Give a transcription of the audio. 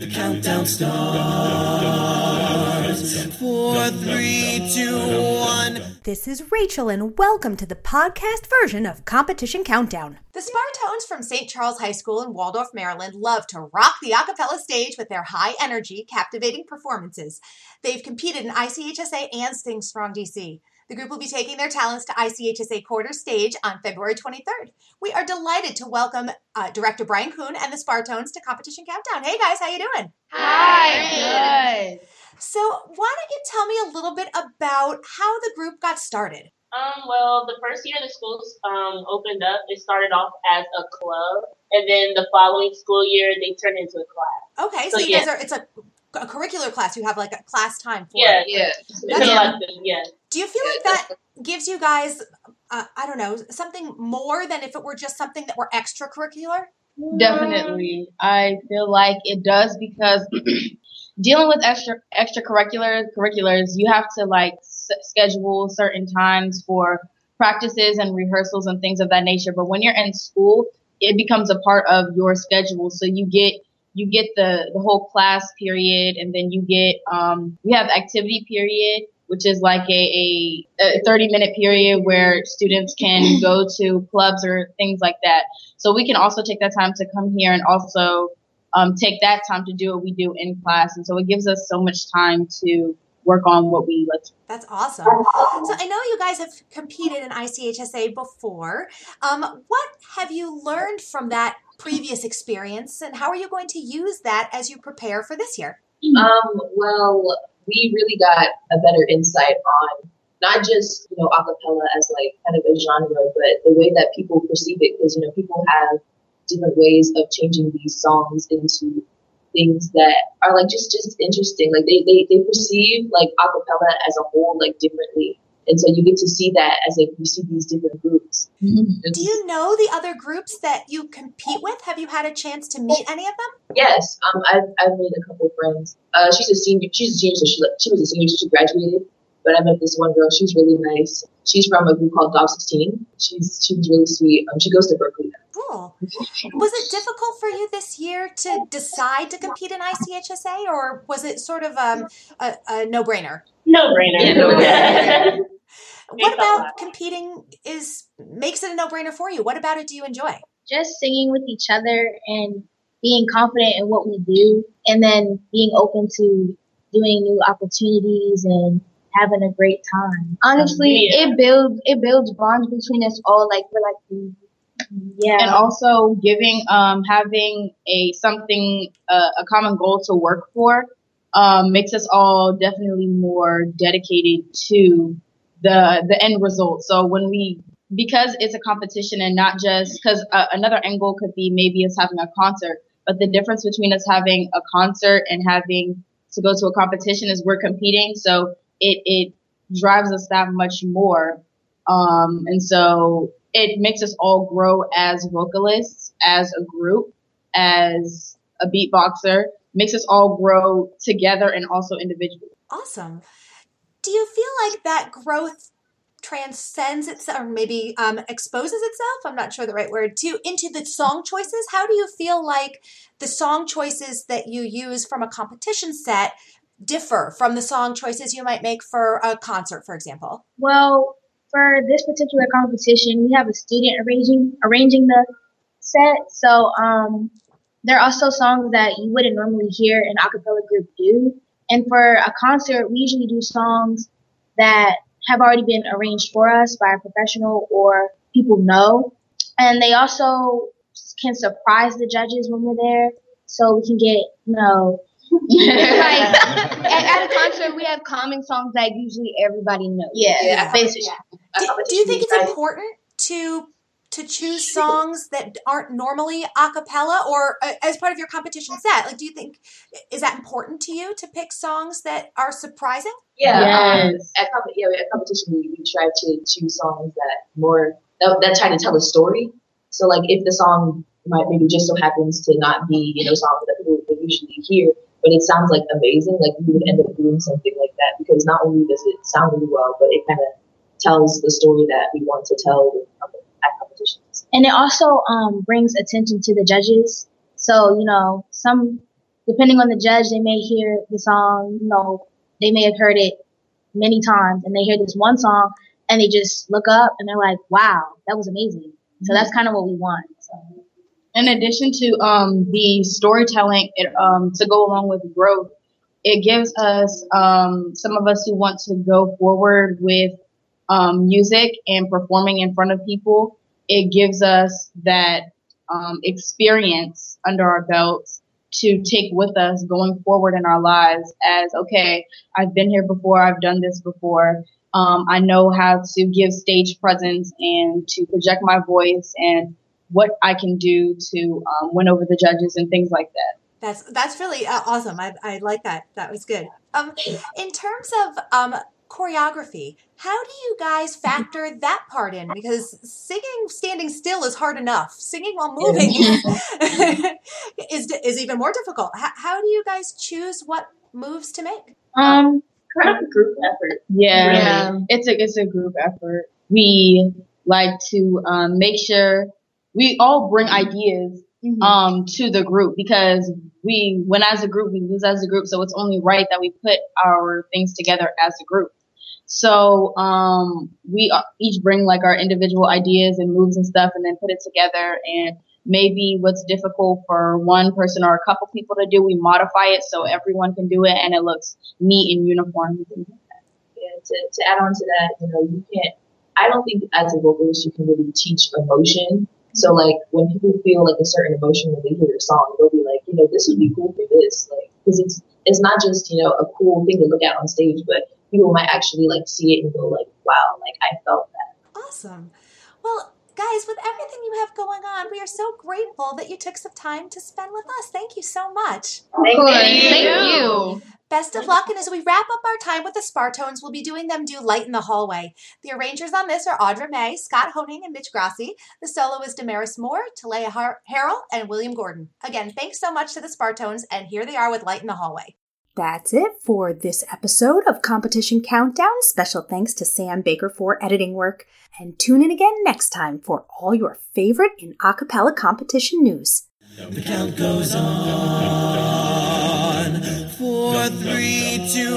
The countdown starts. Four, three, two, one. This is Rachel, and welcome to the podcast version of Competition Countdown. The Spartones from St. Charles High School in Waldorf, Maryland love to rock the a cappella stage with their high energy, captivating performances. They've competed in ICHSA and Sing Strong DC. The group will be taking their talents to ICHSA quarter stage on February 23rd. We are delighted to welcome uh, director Brian Kuhn and the Spartones to Competition Countdown. Hey guys, how you doing? Hi. Good. So, why don't you tell me a little bit about how the group got started? Um, well, the first year the schools um, opened up, it started off as a club, and then the following school year they turned into a class. Okay, so, So, you yeah. guys are it's a, a curricular class. You have like a class time for Yeah, it. Yeah. It's That's- a yeah. Do you feel like that gives you guys, uh, I don't know, something more than if it were just something that were extracurricular? Definitely. I feel like it does because dealing with extra extracurricular curriculars, you have to like s- schedule certain times for practices and rehearsals and things of that nature. But when you're in school, it becomes a part of your schedule. So you get you get the the whole class period, and then you get um, we have activity period, which is like a, a, a 30 minute period where students can go to clubs or things like that. So we can also take that time to come here and also um, take that time to do what we do in class. And so it gives us so much time to work on what we like. That's awesome. So I know you guys have competed in ICHSA before. Um, what have you learned from that previous experience, and how are you going to use that as you prepare for this year? Um, well, we really got a better insight on not just, you know, acapella as like kind of a genre, but the way that people perceive it. Because, you know, people have different ways of changing these songs into things that are like just, just interesting. Like they, they, they perceive like acapella as a whole, like differently. And so you get to see that as like you see these different groups. Do you know the other groups that you compete with? Have you had a chance to meet any of them? Yes, um, I've, I've made a couple friends. Uh, she's a senior. She's a senior, so she, she was a senior. So she graduated, but I met this one girl. She's really nice. She's from a group called Dog 16. She's she was really sweet. Um, she goes to Berkeley. Now. Cool. Was it difficult for you this year to decide to compete in ICHSA, or was it sort of um, a, a no-brainer? No brainer. Yeah, no-brainer. What about competing is makes it a no-brainer for you? What about it do you enjoy? just singing with each other and being confident in what we do and then being open to doing new opportunities and having a great time. Honestly, Yeah. it builds it builds bonds between us all like we're like yeah. And also giving, um, having a something, uh, a common goal to work for, um, makes us all definitely more dedicated to the the end result. So when we because it's a competition and not just because uh, another angle could be maybe us having a concert, but the difference between us having a concert and having to go to a competition is we're competing, so it it drives us that much more. Um, and so it makes us all grow as vocalists, as a group, as a beatboxer, makes us all grow together and also individually. Awesome. Do you feel like that growth transcends itself, or maybe um, exposes itself? I'm not sure the right word to into the song choices. How do you feel like the song choices that you use from a competition set differ from the song choices you might make for a concert, for example? Well, for this particular competition, we have a student arranging arranging the set. So um, there are also songs that you wouldn't normally hear an a cappella group do. And for a concert, we usually do songs that have already been arranged for us by a professional or people know. And they also can surprise the judges when we're there. So we can get, you know, like at, at a concert, we have common songs that usually everybody knows. Yeah, Yeah. basically. A Do, do you think it's right? important to to choose songs that aren't normally a cappella or uh, as part of your competition set? Like, do you think is that important to you to pick songs that are surprising? Yeah, um, at, comp- yeah, at competition, we, we try to choose songs that more that, that try to tell a story. So, like, if the song might maybe just so happens to not be, you know, songs that people would usually hear, but it sounds like amazing, like we would end up doing something like that because not only does it sound really well, but it kind of tells the story that we want to tell at competitions. And it also um, brings attention to the judges. So, you know, some depending on the judge, they may hear the song, you know, they may have heard it many times and they hear this one song and they just look up and they're like, wow, that was amazing. So that's kind of what we want. So. In addition to um, the storytelling, it, um, to go along with growth, it gives us um, some of us who want to go forward with um, music and performing in front of people. It gives us that um, experience under our belts to take with us going forward in our lives as okay i've been here before i've done this before um, i know how to give stage presence and to project my voice and what i can do to um, win over the judges and things like that That's that's really uh, awesome. I, I like that. That was good. Um, in terms of um, choreography, how do you guys factor that part in? Because singing standing still is hard enough. Singing while moving is is even more difficult. How, how do you guys choose what moves to make? um Kind of a group effort. yeah, Yeah. it's a it's a group effort we like to um, make sure we all bring ideas um, to the group because we win as a group, we lose as a group. So it's only right that we put our things together as a group. So um, we uh, each bring like our individual ideas and moves and stuff, and then put it together. And maybe what's difficult for one person or a couple people to do, we modify it so everyone can do it, and it looks neat and uniform. Yeah, to, to add on to that, you know, you can't, I don't think as a vocalist you can really teach emotion. So, like, when people feel like a certain emotion when they hear a song, they'll be like, you know, this would be cool for this. Like, because it's, it's not just, you know, a cool thing to look at on stage, but people might actually, like, see it and go, like, wow, like, I felt that. Awesome. Well, guys, with everything you have going on, we are so grateful that you took some time to spend with us. Thank you so much. Thank you. Thank you. Best of luck, and as we wrap up our time with the Spartones, we'll be doing them do Light in the Hallway. The arrangers on this are Audra Mae, Scott Hoying, and Mitch Grassi. The solo is Damaris Moore, Talia Har- Harrell, and William Gordon. Again, thanks so much to the Spartones, and here they are with Light in the Hallway. That's it for this episode of Competition Countdown. Special thanks to Sam Baker for editing work. And tune in again next time for all your favorite in a cappella competition news. The count goes on. Four, three, two,